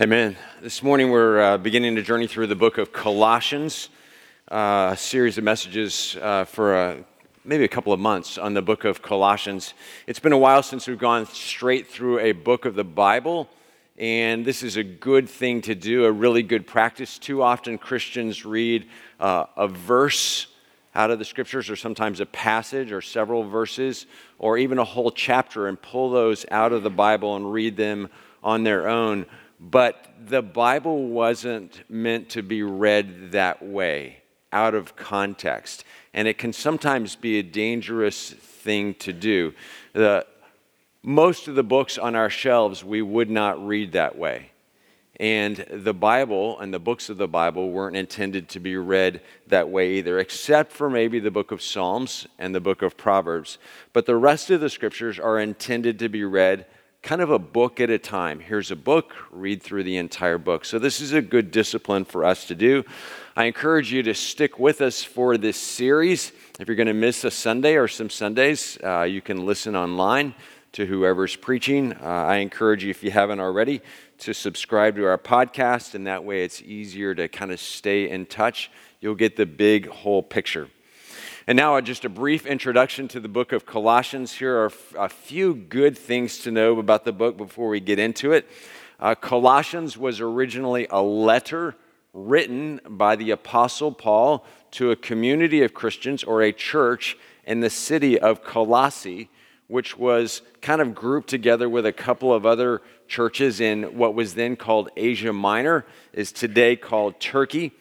Amen. This morning we're uh, beginning to journey through the book of Colossians, uh, a series of messages uh, for uh, maybe a couple of months on the book of Colossians. It's been a while since we've gone straight through a book of the Bible, and this is a good thing to do, a really good practice. Too often Christians read uh, a verse out of the scriptures, or sometimes a passage, or several verses, or even a whole chapter, and pull those out of the Bible and read them on their own but the Bible wasn't meant to be read that way, out of context. And it can sometimes be a dangerous thing to do. The, most of the books on our shelves we would not read that way. And the Bible and the books of the Bible weren't intended to be read that way either, except for maybe the book of Psalms and the book of Proverbs. But the rest of the scriptures are intended to be read kind of a book at a time. Here's a book, read through the entire book. So, this is a good discipline for us to do. I encourage you to stick with us for this series. If you're going to miss a Sunday or some Sundays, uh, you can listen online to whoever's preaching. Uh, I encourage you, if you haven't already, to subscribe to our podcast, and that way it's easier to kind of stay in touch. You'll get the big whole picture. And now, just a brief introduction to the book of Colossians. Here are a few good things to know about the book before we get into it. Uh, Colossians was originally a letter written by the Apostle Paul to a community of Christians or a church in the city of Colossae, which was kind of grouped together with a couple of other churches in what was then called Asia Minor, is today called Turkey.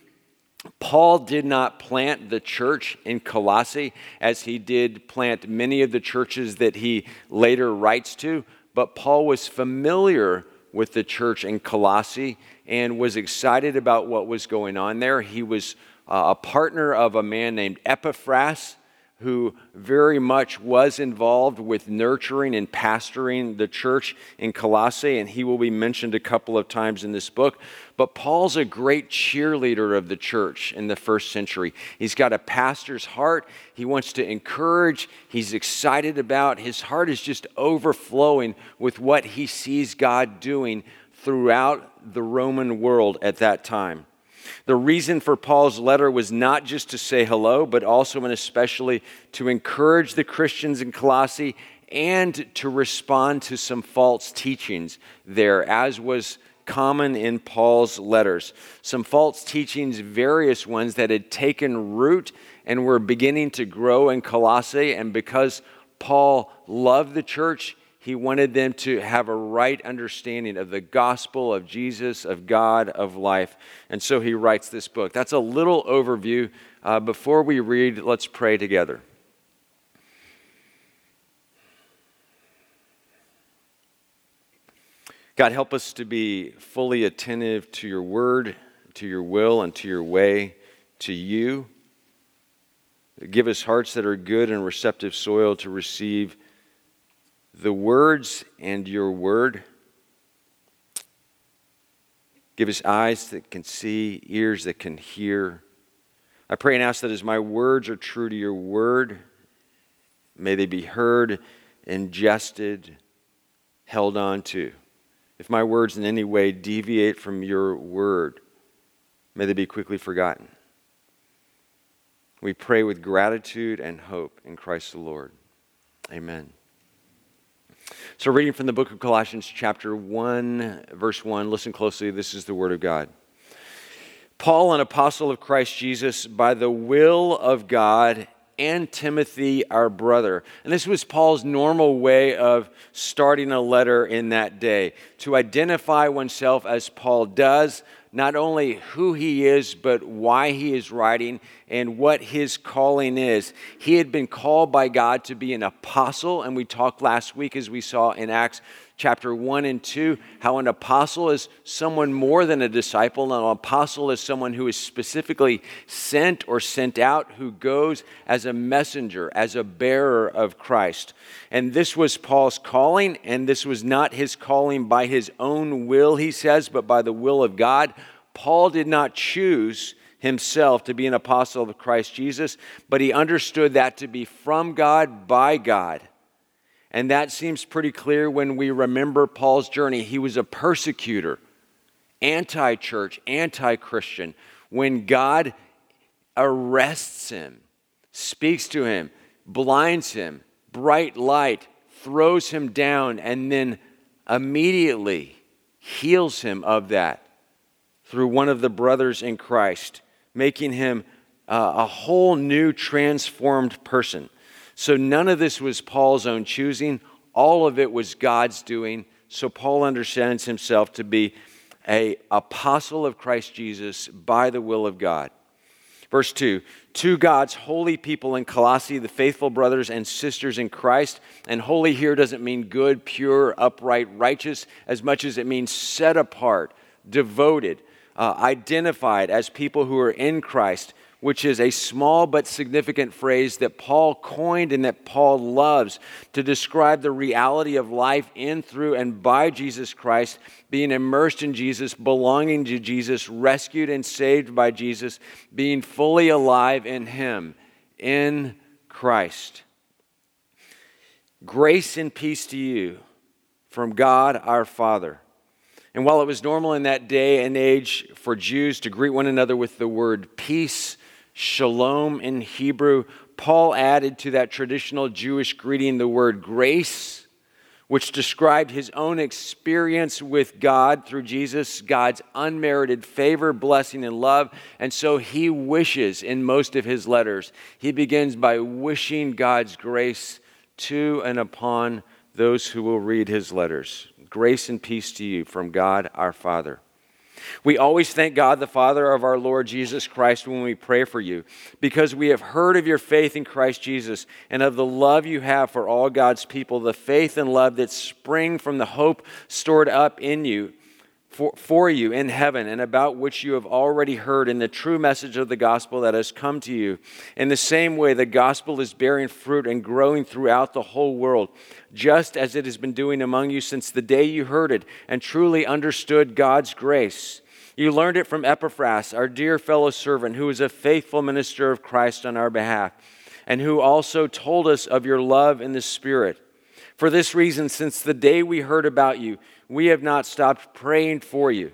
Paul did not plant the church in Colossae as he did plant many of the churches that he later writes to, but Paul was familiar with the church in Colossae and was excited about what was going on there. He was uh, a partner of a man named Epaphras who very much was involved with nurturing and pastoring the church in Colossae, and he will be mentioned a couple of times in this book. But Paul's a great cheerleader of the church in the first century. He's got a pastor's heart. He wants to encourage, he's excited about. His heart is just overflowing with what he sees God doing throughout the Roman world at that time. The reason for Paul's letter was not just to say hello, but also and especially to encourage the Christians in Colossae and to respond to some false teachings there, as was common in Paul's letters. Some false teachings, various ones that had taken root and were beginning to grow in Colossae. And because Paul loved the church, he wanted them to have a right understanding of the gospel of Jesus, of God, of life. And so he writes this book. That's a little overview. Uh, before we read, let's pray together. God, help us to be fully attentive to your word, to your will, and to your way, to you. Give us hearts that are good and receptive soil to receive the words and your word. Give us eyes that can see, ears that can hear. I pray and ask that as my words are true to your word, may they be heard, ingested, held on to. If my words in any way deviate from your word, may they be quickly forgotten. We pray with gratitude and hope in Christ the Lord. Amen. So, reading from the book of Colossians, chapter 1, verse 1, listen closely. This is the word of God. Paul, an apostle of Christ Jesus, by the will of God, and Timothy, our brother. And this was Paul's normal way of starting a letter in that day to identify oneself as Paul does, not only who he is, but why he is writing and what his calling is. He had been called by God to be an apostle, and we talked last week as we saw in Acts chapter 1 and 2 how an apostle is someone more than a disciple. An apostle is someone who is specifically sent or sent out, who goes as a messenger, as a bearer of Christ. And this was Paul's calling, and this was not his calling by his own will, he says, but by the will of God. Paul did not choose himself to be an apostle of Christ Jesus, but he understood that to be from God, by God. And that seems pretty clear when we remember Paul's journey. He was a persecutor anti church, anti Christian, when God arrests him, speaks to him, blinds him, bright light, throws him down, and then immediately heals him of that through one of the brothers in Christ, making him uh, a whole new transformed person. So none of this was Paul's own choosing, all of it was God's doing. So Paul understands himself to be a apostle of Christ Jesus by the will of God. Verse 2 To God's holy people in Colossae, the faithful brothers and sisters in Christ. And holy here doesn't mean good, pure, upright, righteous, as much as it means set apart, devoted, uh, identified as people who are in Christ, which is a small but significant phrase that Paul coined and that Paul loves to describe the reality of life in, through, and by Jesus Christ, being immersed in Jesus, belonging to Jesus, rescued and saved by Jesus, being fully alive in Him, in Christ. Grace and peace to you from God our Father. And while it was normal in that day and age for Jews to greet one another with the word peace, shalom in Hebrew, Paul added to that traditional Jewish greeting the word grace, which described his own experience with God through Jesus, God's unmerited favor, blessing, and love. And so he wishes in most of his letters, he begins by wishing God's grace to and upon those who will read his letters. Grace and peace to you from God our Father. We always thank God, the Father of our Lord Jesus Christ, when we pray for you, because we have heard of your faith in Christ Jesus and of the love you have for all God's people, the faith and love that spring from the hope stored up in you. For, for you in heaven, and about which you have already heard in the true message of the gospel that has come to you. In the same way, the gospel is bearing fruit and growing throughout the whole world, just as it has been doing among you since the day you heard it and truly understood God's grace. You learned it from Epaphras, our dear fellow servant, who is a faithful minister of Christ on our behalf, and who also told us of your love in the Spirit. For this reason, since the day we heard about you, we have not stopped praying for you.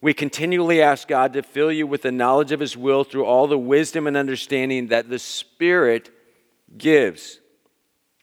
We continually ask God to fill you with the knowledge of His will through all the wisdom and understanding that the Spirit gives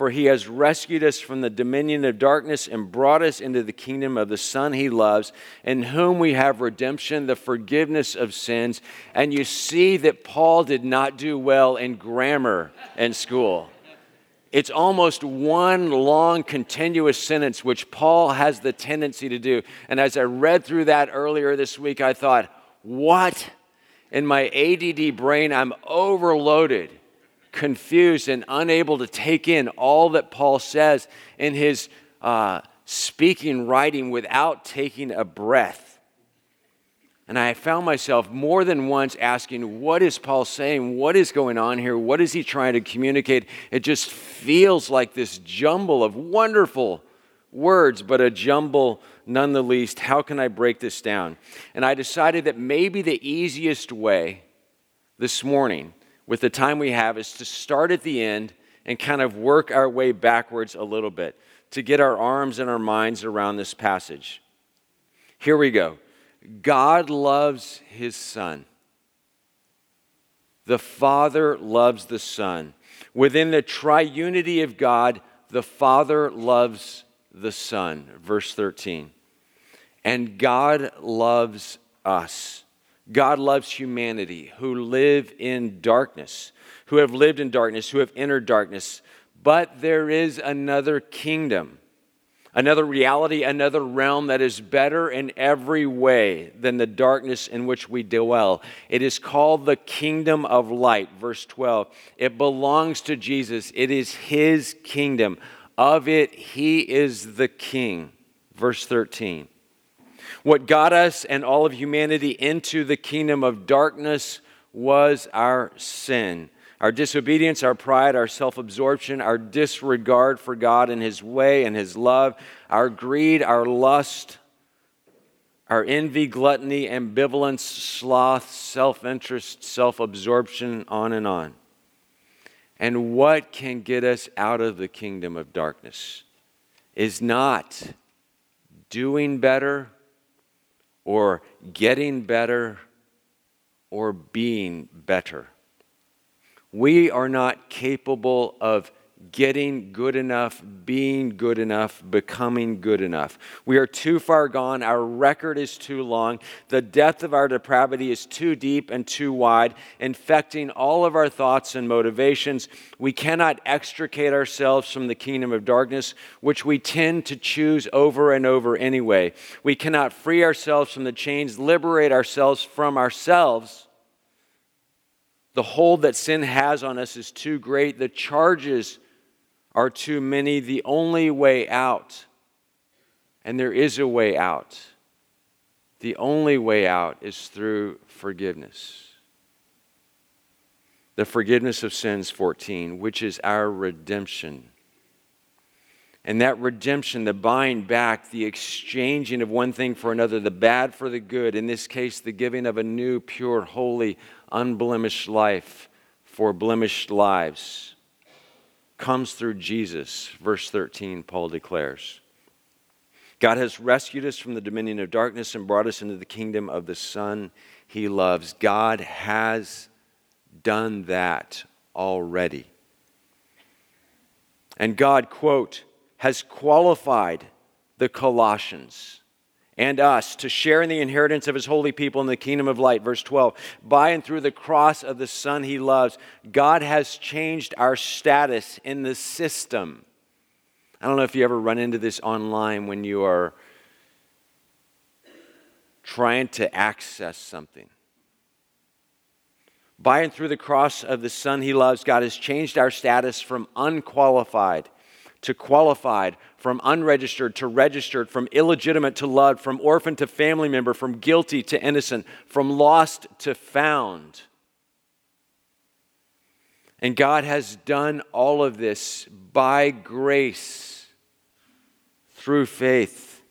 for he has rescued us from the dominion of darkness and brought us into the kingdom of the Son he loves, in whom we have redemption, the forgiveness of sins. And you see that Paul did not do well in grammar in school. It's almost one long continuous sentence, which Paul has the tendency to do. And as I read through that earlier this week, I thought, what? In my ADD brain, I'm overloaded confused and unable to take in all that Paul says in his uh, speaking, writing without taking a breath. And I found myself more than once asking, What is Paul saying? What is going on here? What is he trying to communicate? It just feels like this jumble of wonderful words, but a jumble none the least. How can I break this down? And I decided that maybe the easiest way this morning with the time we have is to start at the end and kind of work our way backwards a little bit to get our arms and our minds around this passage. Here we go. God loves his son. The Father loves the Son. Within the triunity of God, the Father loves the Son. Verse 13. And God loves us. God loves humanity who live in darkness, who have lived in darkness, who have entered darkness. But there is another kingdom, another reality, another realm that is better in every way than the darkness in which we dwell. It is called the kingdom of light, verse 12. It belongs to Jesus, it is his kingdom. Of it, he is the king, verse 13. What got us and all of humanity into the kingdom of darkness was our sin. Our disobedience, our pride, our self absorption, our disregard for God and His way and His love, our greed, our lust, our envy, gluttony, ambivalence, sloth, self interest, self absorption, on and on. And what can get us out of the kingdom of darkness is not doing better or getting better or being better. We are not capable of getting good enough, being good enough, becoming good enough. We are too far gone. Our record is too long. The depth of our depravity is too deep and too wide, infecting all of our thoughts and motivations. We cannot extricate ourselves from the kingdom of darkness, which we tend to choose over and over anyway. We cannot free ourselves from the chains, liberate ourselves from ourselves the hold that sin has on us is too great. The charges are too many. The only way out, and there is a way out, the only way out is through forgiveness. The forgiveness of sins, 14, which is our redemption. And that redemption, the buying back, the exchanging of one thing for another, the bad for the good, in this case, the giving of a new, pure, holy, unblemished life for blemished lives comes through Jesus. Verse 13, Paul declares. God has rescued us from the dominion of darkness and brought us into the kingdom of the Son he loves. God has done that already. And God, quote, has qualified the Colossians and us to share in the inheritance of his holy people in the kingdom of light. Verse 12. By and through the cross of the Son he loves, God has changed our status in the system. I don't know if you ever run into this online when you are trying to access something. By and through the cross of the Son he loves, God has changed our status from unqualified to qualified, from unregistered to registered, from illegitimate to loved, from orphan to family member, from guilty to innocent, from lost to found. And God has done all of this by grace through faith.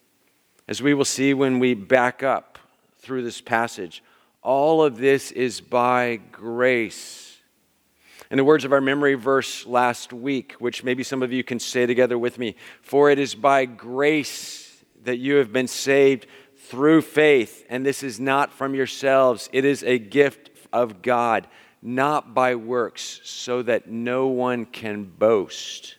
As we will see when we back up through this passage, all of this is by grace. In the words of our memory verse last week, which maybe some of you can say together with me, for it is by grace that you have been saved through faith, and this is not from yourselves, it is a gift of God, not by works, so that no one can boast.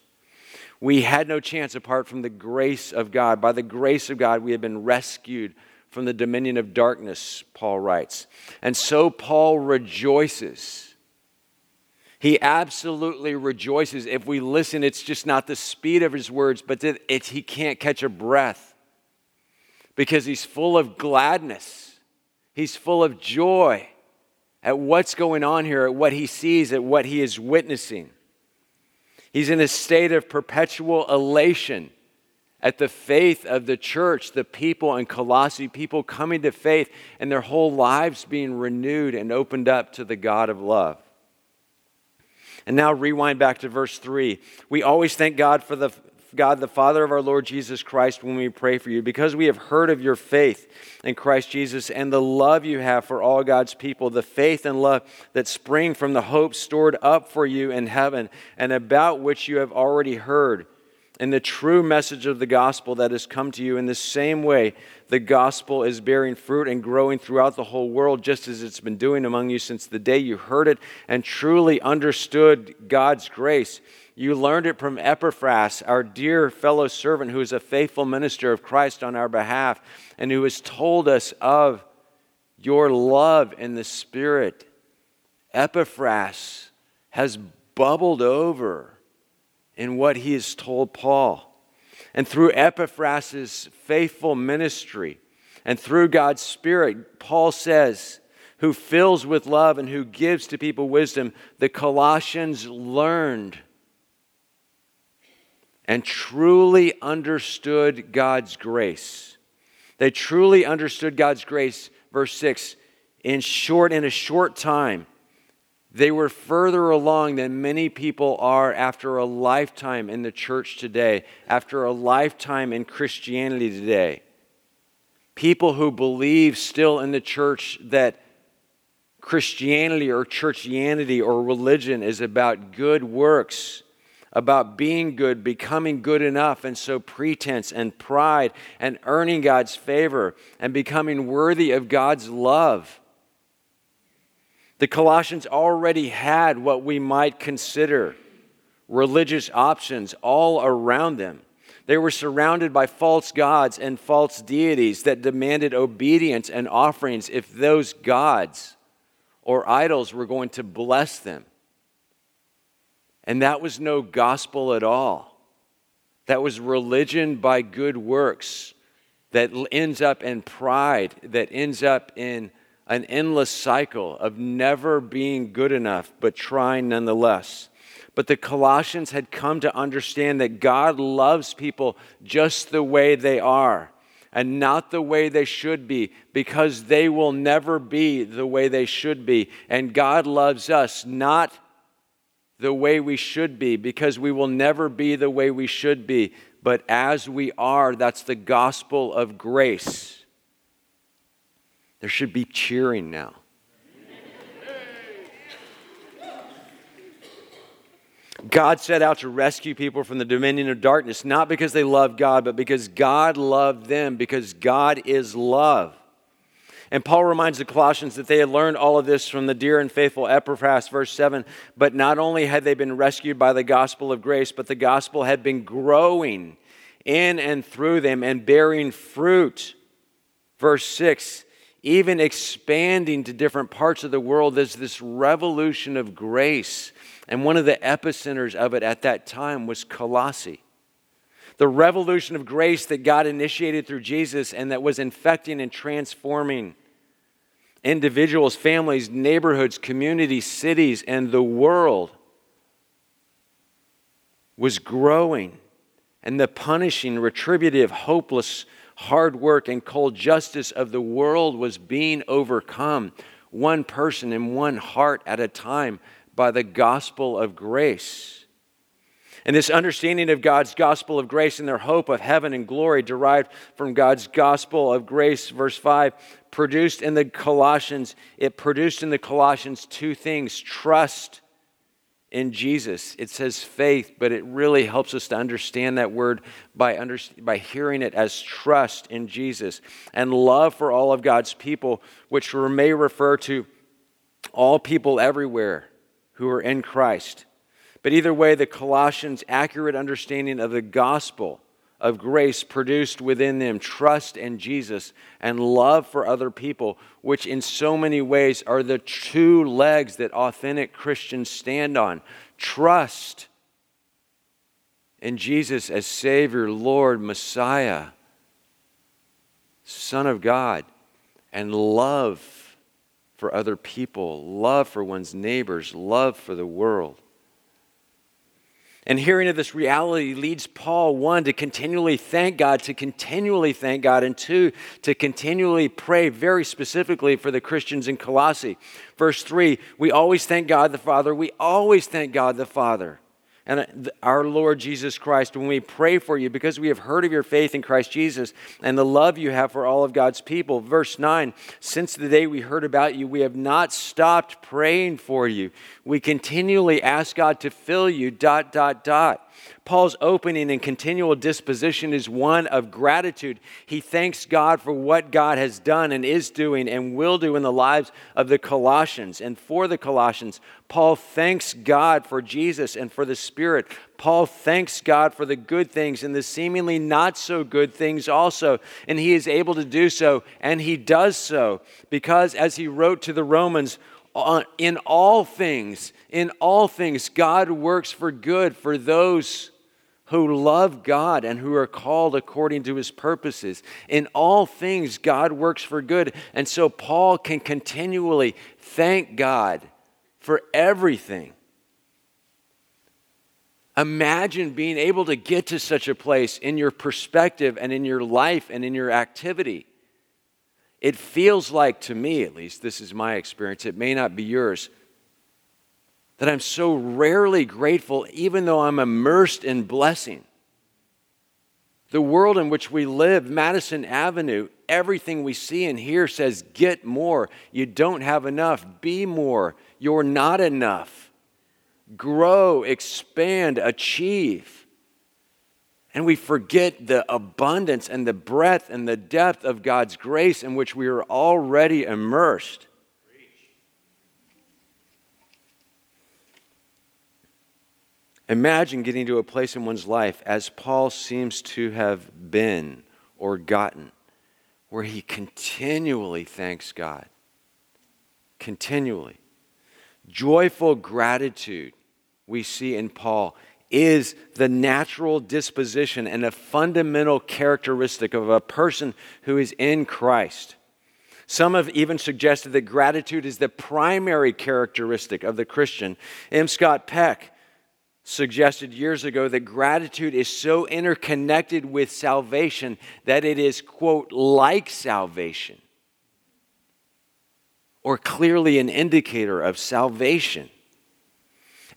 We had no chance apart from the grace of God. By the grace of God, we have been rescued from the dominion of darkness, Paul writes. And so Paul rejoices he absolutely rejoices. If we listen, it's just not the speed of his words, but it's, he can't catch a breath because he's full of gladness. He's full of joy at what's going on here, at what he sees, at what he is witnessing. He's in a state of perpetual elation at the faith of the church, the people in Colossae, people coming to faith and their whole lives being renewed and opened up to the God of love. And now rewind back to verse 3. We always thank God for the God, the Father of our Lord Jesus Christ, when we pray for you, because we have heard of your faith in Christ Jesus and the love you have for all God's people, the faith and love that spring from the hope stored up for you in heaven, and about which you have already heard and the true message of the gospel that has come to you in the same way the gospel is bearing fruit and growing throughout the whole world just as it's been doing among you since the day you heard it and truly understood God's grace. You learned it from Epaphras, our dear fellow servant who is a faithful minister of Christ on our behalf and who has told us of your love in the spirit. Epaphras has bubbled over in what he has told Paul. And through Epaphras' faithful ministry and through God's Spirit, Paul says, who fills with love and who gives to people wisdom, the Colossians learned and truly understood God's grace. They truly understood God's grace, verse 6, in short, in a short time They were further along than many people are after a lifetime in the church today, after a lifetime in Christianity today. People who believe still in the church that Christianity or churchianity or religion is about good works, about being good, becoming good enough, and so pretense and pride and earning God's favor and becoming worthy of God's love. The Colossians already had what we might consider religious options all around them. They were surrounded by false gods and false deities that demanded obedience and offerings if those gods or idols were going to bless them. And that was no gospel at all. That was religion by good works that ends up in pride, that ends up in an endless cycle of never being good enough, but trying nonetheless. But the Colossians had come to understand that God loves people just the way they are and not the way they should be because they will never be the way they should be. And God loves us not the way we should be because we will never be the way we should be, but as we are. That's the gospel of grace. There should be cheering now. God set out to rescue people from the dominion of darkness, not because they loved God, but because God loved them, because God is love. And Paul reminds the Colossians that they had learned all of this from the dear and faithful Epaphras, verse 7. But not only had they been rescued by the gospel of grace, but the gospel had been growing in and through them and bearing fruit. Verse 6 even expanding to different parts of the world. There's this revolution of grace. And one of the epicenters of it at that time was Colossae. The revolution of grace that God initiated through Jesus and that was infecting and transforming individuals, families, neighborhoods, communities, cities, and the world was growing. And the punishing, retributive, hopeless hard work and cold justice of the world was being overcome, one person and one heart at a time, by the gospel of grace. And this understanding of God's gospel of grace and their hope of heaven and glory derived from God's gospel of grace, verse 5, produced in the Colossians, it produced in the Colossians two things trust in Jesus. It says faith, but it really helps us to understand that word by, under, by hearing it as trust in Jesus and love for all of God's people, which may refer to all people everywhere who are in Christ. But either way, the Colossians' accurate understanding of the gospel of grace produced within them trust in Jesus and love for other people, which in so many ways are the two legs that authentic Christians stand on. Trust in Jesus as Savior, Lord, Messiah, Son of God, and love for other people, love for one's neighbors, love for the world. And hearing of this reality leads Paul, one, to continually thank God, to continually thank God, and two, to continually pray very specifically for the Christians in Colossae. Verse three, we always thank God the Father. We always thank God the Father and our Lord Jesus Christ when we pray for you because we have heard of your faith in Christ Jesus and the love you have for all of God's people. Verse 9 Since the day we heard about you, we have not stopped praying for you. We continually ask God to fill you, dot, dot, dot. Paul's opening and continual disposition is one of gratitude. He thanks God for what God has done and is doing and will do in the lives of the Colossians. And for the Colossians, Paul thanks God for Jesus and for the Spirit. Paul thanks God for the good things and the seemingly not so good things also. And he is able to do so, and he does so because, as he wrote to the Romans, in all things, in all things, God works for good for those who love God and who are called according to his purposes. In all things, God works for good. And so Paul can continually thank God for everything. Imagine being able to get to such a place in your perspective and in your life and in your activity. It feels like, to me at least, this is my experience, it may not be yours, that I'm so rarely grateful, even though I'm immersed in blessing. The world in which we live, Madison Avenue, everything we see and hear says, get more. You don't have enough. Be more. You're not enough. Grow, expand, achieve. And we forget the abundance and the breadth and the depth of God's grace in which we are already immersed. Imagine getting to a place in one's life, as Paul seems to have been or gotten, where he continually thanks God. Continually. Joyful gratitude we see in Paul is the natural disposition and a fundamental characteristic of a person who is in Christ. Some have even suggested that gratitude is the primary characteristic of the Christian. M. Scott Peck suggested years ago that gratitude is so interconnected with salvation that it is, quote, like salvation, or clearly an indicator of salvation.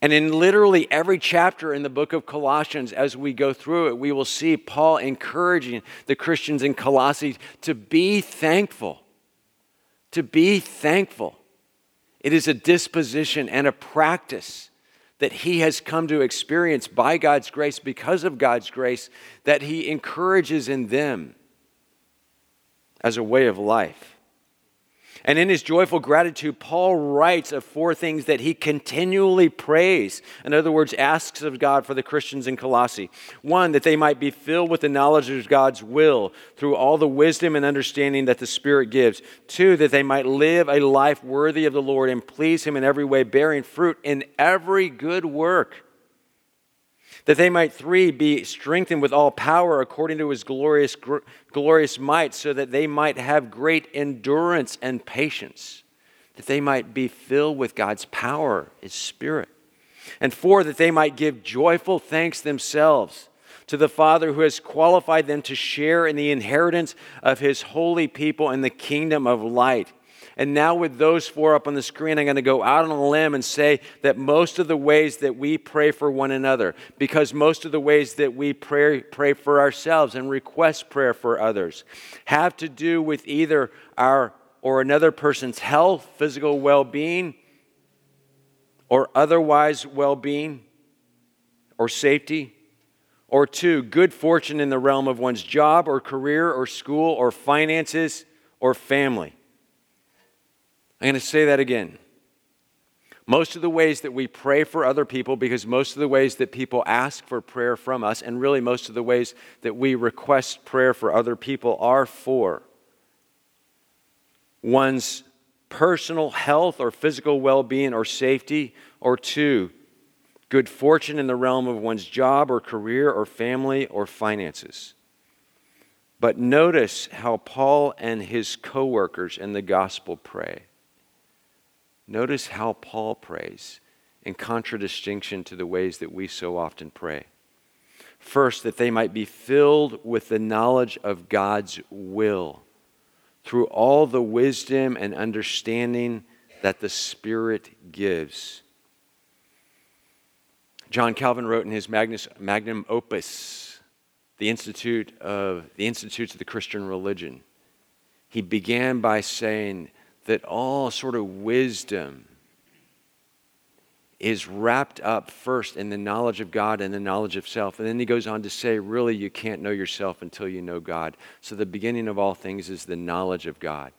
And in literally every chapter in the book of Colossians, as we go through it, we will see Paul encouraging the Christians in Colossae to be thankful. To be thankful. It is a disposition and a practice that he has come to experience by God's grace, because of God's grace, that he encourages in them as a way of life. And in his joyful gratitude, Paul writes of four things that he continually prays. In other words, asks of God for the Christians in Colossae. One, that they might be filled with the knowledge of God's will through all the wisdom and understanding that the Spirit gives. Two, that they might live a life worthy of the Lord and please him in every way, bearing fruit in every good work that they might, three, be strengthened with all power according to his glorious, glorious might, so that they might have great endurance and patience, that they might be filled with God's power, his spirit. And four, that they might give joyful thanks themselves to the Father who has qualified them to share in the inheritance of his holy people in the kingdom of light. And now, with those four up on the screen, I'm going to go out on a limb and say that most of the ways that we pray for one another, because most of the ways that we pray, pray for ourselves and request prayer for others, have to do with either our or another person's health, physical well being, or otherwise well being or safety. Or two, good fortune in the realm of one's job or career or school or finances or family. I'm going to say that again. Most of the ways that we pray for other people, because most of the ways that people ask for prayer from us, and really most of the ways that we request prayer for other people, are for one's personal health or physical well being or safety, or two, good fortune in the realm of one's job or career or family or finances. But notice how Paul and his co workers in the gospel pray. Notice how Paul prays in contradistinction to the ways that we so often pray. First, that they might be filled with the knowledge of God's will through all the wisdom and understanding that the Spirit gives. John Calvin wrote in his Magnus, magnum opus, the Institute of the Institutes of the Christian Religion. He began by saying, that all sort of wisdom is wrapped up first in the knowledge of God and the knowledge of self. And then he goes on to say, really, you can't know yourself until you know God. So the beginning of all things is the knowledge of God.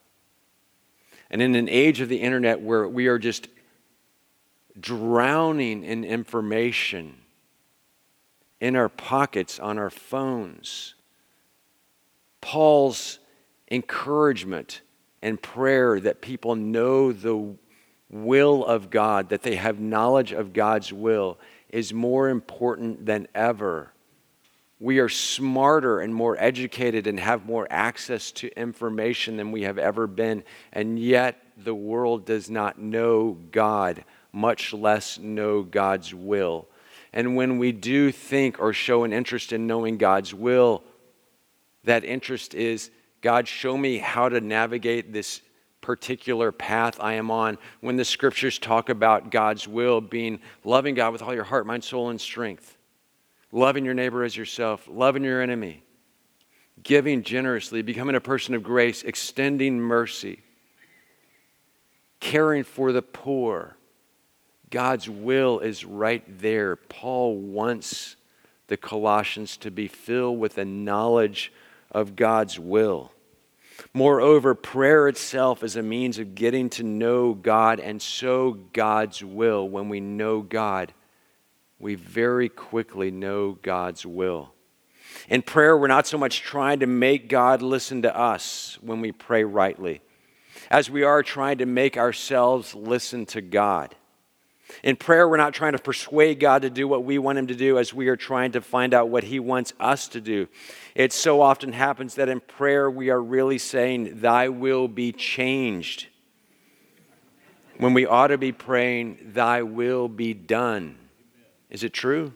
And in an age of the internet where we are just drowning in information in our pockets, on our phones, Paul's encouragement and prayer that people know the will of God, that they have knowledge of God's will, is more important than ever. We are smarter and more educated and have more access to information than we have ever been, and yet the world does not know God, much less know God's will. And when we do think or show an interest in knowing God's will, that interest is God, show me how to navigate this particular path I am on. When the scriptures talk about God's will being loving God with all your heart, mind, soul, and strength, loving your neighbor as yourself, loving your enemy, giving generously, becoming a person of grace, extending mercy, caring for the poor. God's will is right there. Paul wants the Colossians to be filled with a knowledge of God's will. Moreover, prayer itself is a means of getting to know God and so God's will. When we know God, we very quickly know God's will. In prayer, we're not so much trying to make God listen to us when we pray rightly, as we are trying to make ourselves listen to God. In prayer, we're not trying to persuade God to do what we want Him to do as we are trying to find out what He wants us to do. It so often happens that in prayer, we are really saying, Thy will be changed. When we ought to be praying, Thy will be done. Is it true?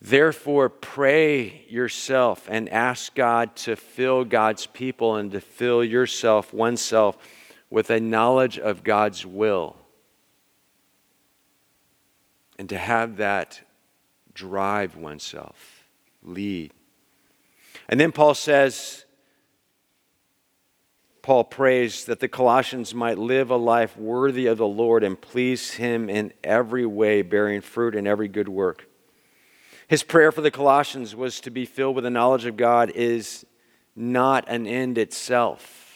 Therefore, pray yourself and ask God to fill God's people and to fill yourself, oneself, with a knowledge of God's will. And to have that drive oneself, lead. And then Paul says, Paul prays that the Colossians might live a life worthy of the Lord and please Him in every way, bearing fruit in every good work. His prayer for the Colossians was to be filled with the knowledge of God is not an end itself.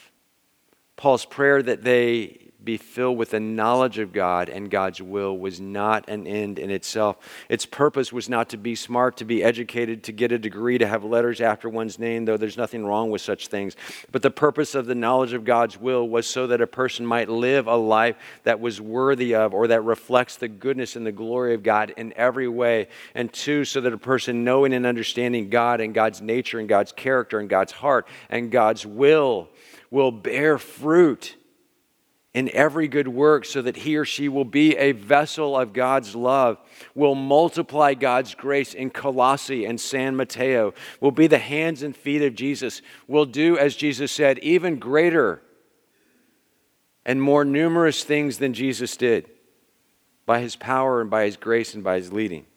Paul's prayer that they be filled with the knowledge of God and God's will was not an end in itself. Its purpose was not to be smart, to be educated, to get a degree, to have letters after one's name, though there's nothing wrong with such things. But the purpose of the knowledge of God's will was so that a person might live a life that was worthy of or that reflects the goodness and the glory of God in every way. And two, so that a person knowing and understanding God and God's nature and God's character and God's heart and God's will will bear fruit in every good work so that he or she will be a vessel of God's love, will multiply God's grace in Colossae and San Mateo, will be the hands and feet of Jesus, will do, as Jesus said, even greater and more numerous things than Jesus did by his power and by his grace and by his leading.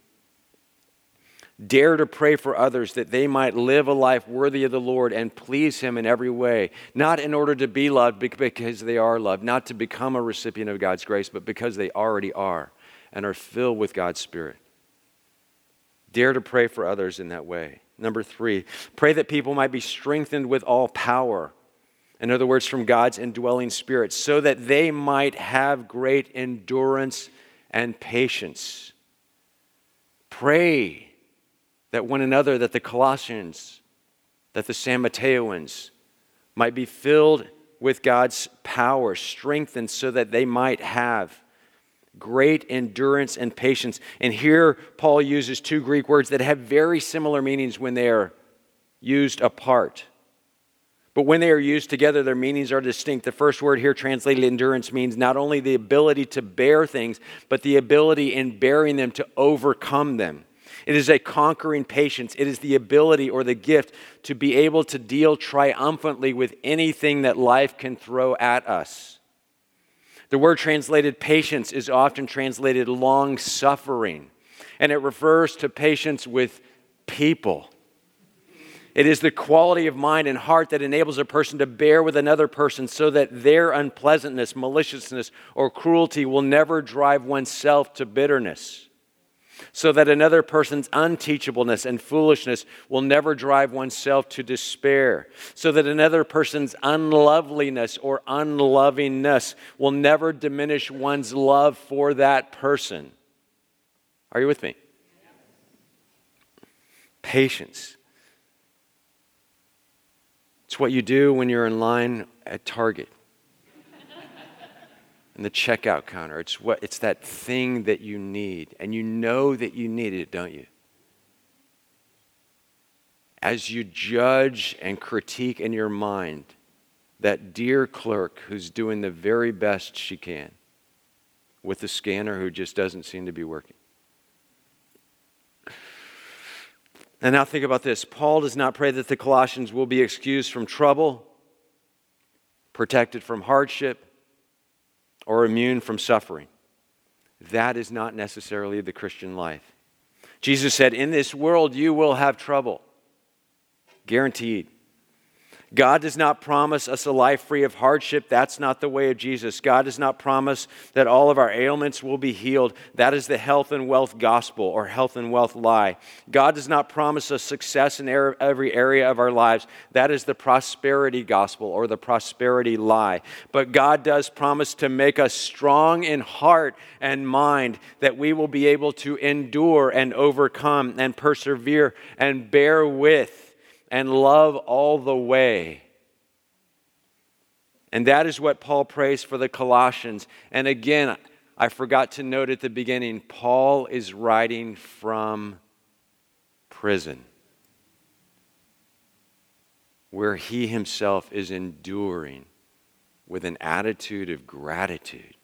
Dare to pray for others that they might live a life worthy of the Lord and please Him in every way, not in order to be loved because they are loved, not to become a recipient of God's grace, but because they already are and are filled with God's Spirit. Dare to pray for others in that way. Number three, pray that people might be strengthened with all power. In other words, from God's indwelling spirit, so that they might have great endurance and patience. Pray that one another, that the Colossians, that the San Mateoans might be filled with God's power, strengthened so that they might have great endurance and patience. And here Paul uses two Greek words that have very similar meanings when they are used apart. But when they are used together, their meanings are distinct. The first word here, translated endurance, means not only the ability to bear things, but the ability in bearing them to overcome them. It is a conquering patience. It is the ability or the gift to be able to deal triumphantly with anything that life can throw at us. The word translated patience is often translated long suffering, and it refers to patience with people. It is the quality of mind and heart that enables a person to bear with another person so that their unpleasantness, maliciousness, or cruelty will never drive oneself to bitterness so that another person's unteachableness and foolishness will never drive oneself to despair, so that another person's unloveliness or unlovingness will never diminish one's love for that person. Are you with me? Patience. It's what you do when you're in line at Target and the checkout counter. It's, what, it's that thing that you need, and you know that you need it, don't you? As you judge and critique in your mind that dear clerk who's doing the very best she can with the scanner who just doesn't seem to be working. And now think about this Paul does not pray that the Colossians will be excused from trouble protected from hardship, or immune from suffering. That is not necessarily the Christian life. Jesus said, In this world you will have trouble. Guaranteed. God does not promise us a life free of hardship. That's not the way of Jesus. God does not promise that all of our ailments will be healed. That is the health and wealth gospel or health and wealth lie. God does not promise us success in er-, every area of our lives. That is the prosperity gospel or the prosperity lie. But God does promise to make us strong in heart and mind that we will be able to endure and overcome and persevere and bear with and love all the way. And that is what Paul prays for the Colossians. And again, I forgot to note at the beginning, Paul is writing from prison, where he himself is enduring with an attitude of gratitude.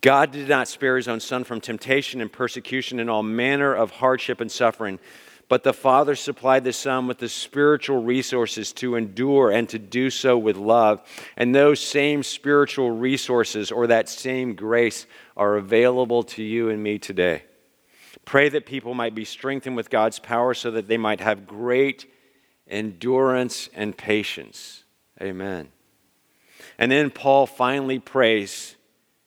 God did not spare his own son from temptation and persecution and all manner of hardship and suffering but the Father supplied the Son with the spiritual resources to endure and to do so with love. And those same spiritual resources or that same grace are available to you and me today. Pray that people might be strengthened with God's power so that they might have great endurance and patience. Amen. And then Paul finally prays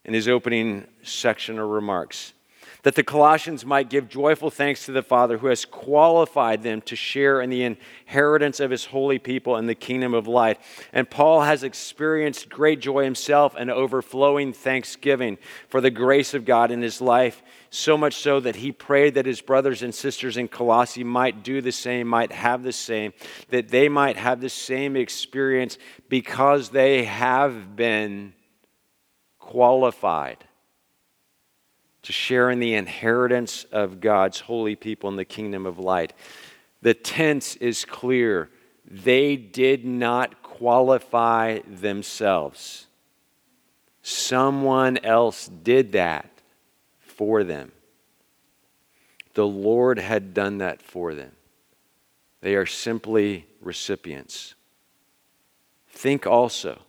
in his opening section of remarks that the Colossians might give joyful thanks to the Father who has qualified them to share in the inheritance of his holy people in the kingdom of light. And Paul has experienced great joy himself and overflowing thanksgiving for the grace of God in his life, so much so that he prayed that his brothers and sisters in Colossae might do the same, might have the same, that they might have the same experience because they have been qualified to share in the inheritance of God's holy people in the kingdom of light. The tense is clear. They did not qualify themselves. Someone else did that for them. The Lord had done that for them. They are simply recipients. Think also,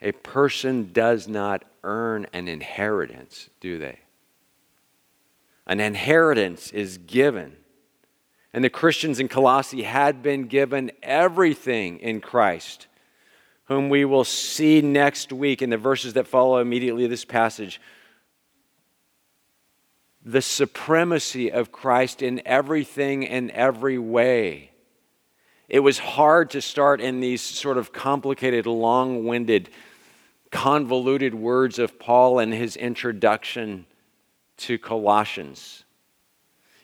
a person does not earn an inheritance, do they? An inheritance is given. And the Christians in Colossae had been given everything in Christ, whom we will see next week in the verses that follow immediately this passage. The supremacy of Christ in everything and every way. It was hard to start in these sort of complicated, long winded, convoluted words of Paul in his introduction to Colossians.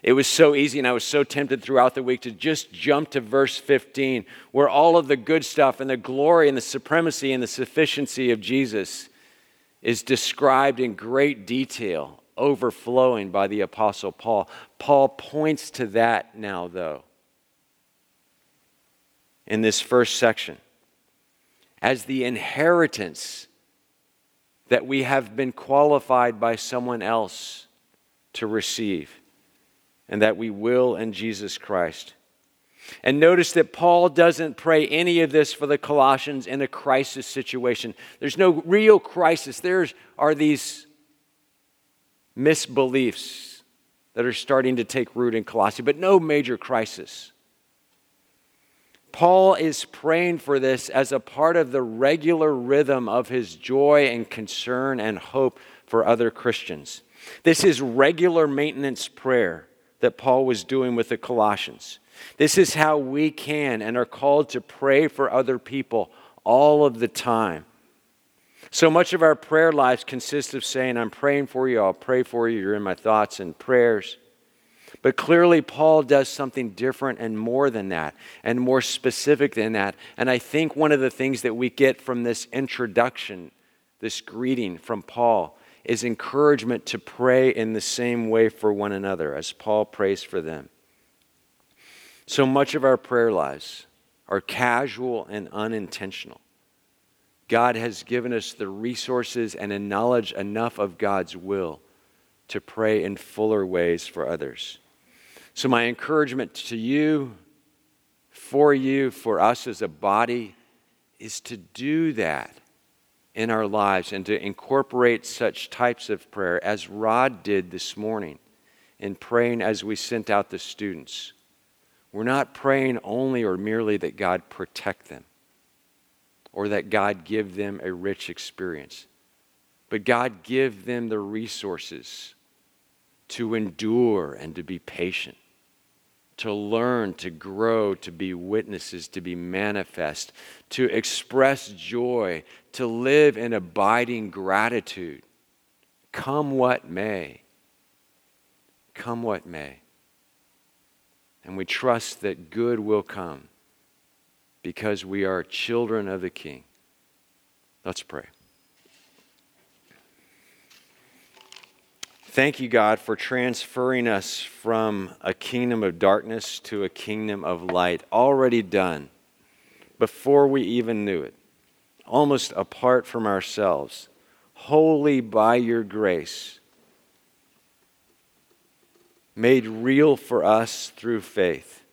It was so easy, and I was so tempted throughout the week to just jump to verse 15, where all of the good stuff and the glory and the supremacy and the sufficiency of Jesus is described in great detail, overflowing by the Apostle Paul. Paul points to that now, though, in this first section, as the inheritance that we have been qualified by someone else to receive, and that we will in Jesus Christ. And notice that Paul doesn't pray any of this for the Colossians in a crisis situation. There's no real crisis. There are these misbeliefs that are starting to take root in Colossae, but no major crisis. Paul is praying for this as a part of the regular rhythm of his joy and concern and hope for other Christians. This is regular maintenance prayer that Paul was doing with the Colossians. This is how we can and are called to pray for other people all of the time. So much of our prayer lives consists of saying, I'm praying for you, I'll pray for you, you're in my thoughts and prayers. But clearly, Paul does something different and more than that, and more specific than that. And I think one of the things that we get from this introduction, this greeting from Paul, is encouragement to pray in the same way for one another as Paul prays for them. So much of our prayer lives are casual and unintentional. God has given us the resources and a knowledge enough of God's will to pray in fuller ways for others. So, my encouragement to you, for you, for us as a body, is to do that in our lives and to incorporate such types of prayer as Rod did this morning in praying as we sent out the students. We're not praying only or merely that God protect them or that God give them a rich experience, but God give them the resources to endure and to be patient to learn, to grow, to be witnesses, to be manifest, to express joy, to live in abiding gratitude. Come what may. Come what may. And we trust that good will come because we are children of the King. Let's pray. Thank you, God, for transferring us from a kingdom of darkness to a kingdom of light, already done before we even knew it, almost apart from ourselves, wholly by your grace, made real for us through faith,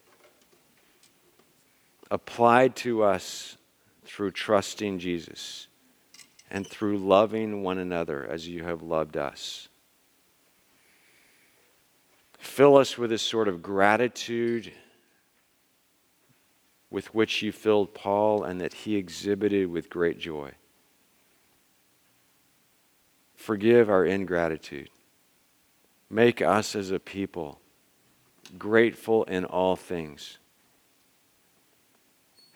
applied to us through trusting Jesus and through loving one another as you have loved us. Fill us with this sort of gratitude with which you filled Paul and that he exhibited with great joy. Forgive our ingratitude. Make us as a people grateful in all things.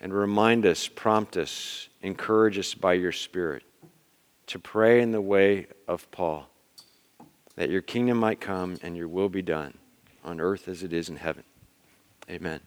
And remind us, prompt us, encourage us by your Spirit to pray in the way of Paul that your kingdom might come and your will be done on earth as it is in heaven. Amen.